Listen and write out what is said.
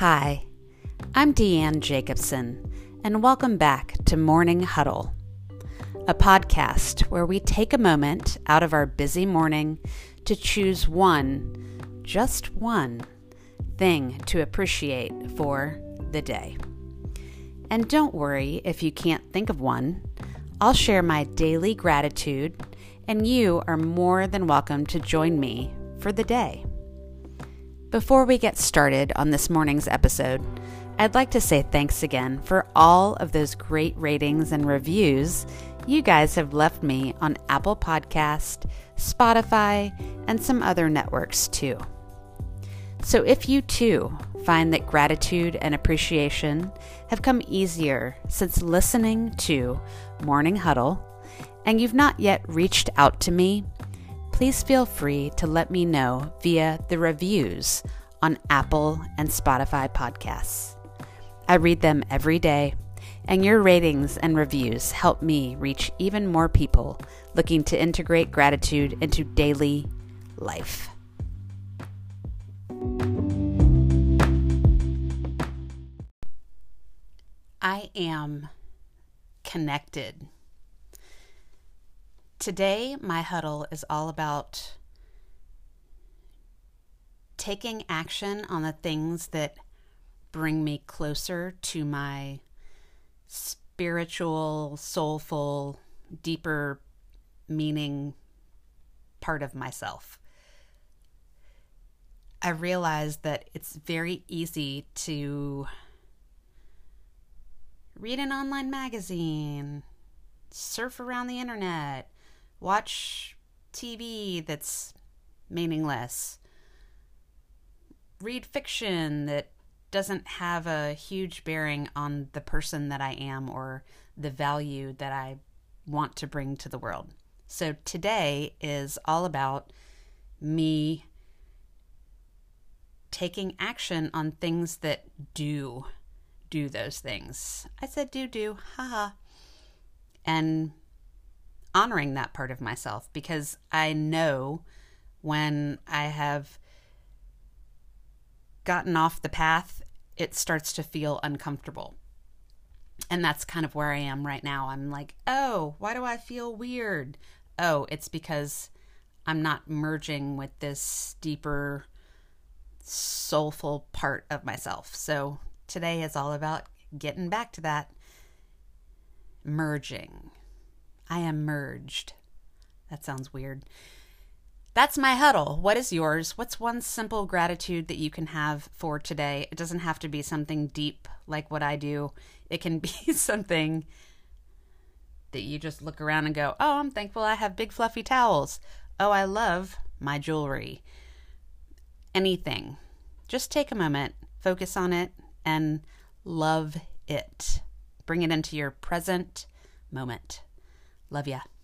Hi, I'm Deanne Jacobson, and welcome back to Morning Huddle, a podcast where we take a moment out of our busy morning to choose one, just one, thing to appreciate for the day. And don't worry if you can't think of one, I'll share my daily gratitude, and you are more than welcome to join me for the day. Before we get started on this morning's episode, I'd like to say thanks again for all of those great ratings and reviews you guys have left me on Apple Podcast, Spotify, and some other networks too. So if you too find that gratitude and appreciation have come easier since listening to Morning Huddle and you've not yet reached out to me, please feel free to let me know via the reviews on Apple and Spotify podcasts. I read them every day, and your ratings and reviews help me reach even more people looking to integrate gratitude into daily life. I am connected Today, my huddle is all about taking action on the things that bring me closer to my spiritual, soulful, deeper meaning part of myself. I realize that it's very easy to read an online magazine, surf around the internet, watch TV that's meaningless, read fiction that doesn't have a huge bearing on the person that I am or the value that I want to bring to the world. So today is all about me taking action on things that do do those things. I said do do, haha. And honoring that part of myself because I know when I have gotten off the path, it starts to feel uncomfortable. And that's kind of where I am right now. I'm like, oh, why do I feel weird? Oh, it's because I'm not merging with this deeper, soulful part of myself. So today is all about getting back to that merging. I am merged. That sounds weird. That's my huddle. What is yours? What's one simple gratitude that you can have for today? It doesn't have to be something deep like what I do, it can be something that you just look around and go, Oh, I'm thankful I have big fluffy towels. Oh, I love my jewelry. Anything. Just take a moment, focus on it, and love it. Bring it into your present moment. Love ya.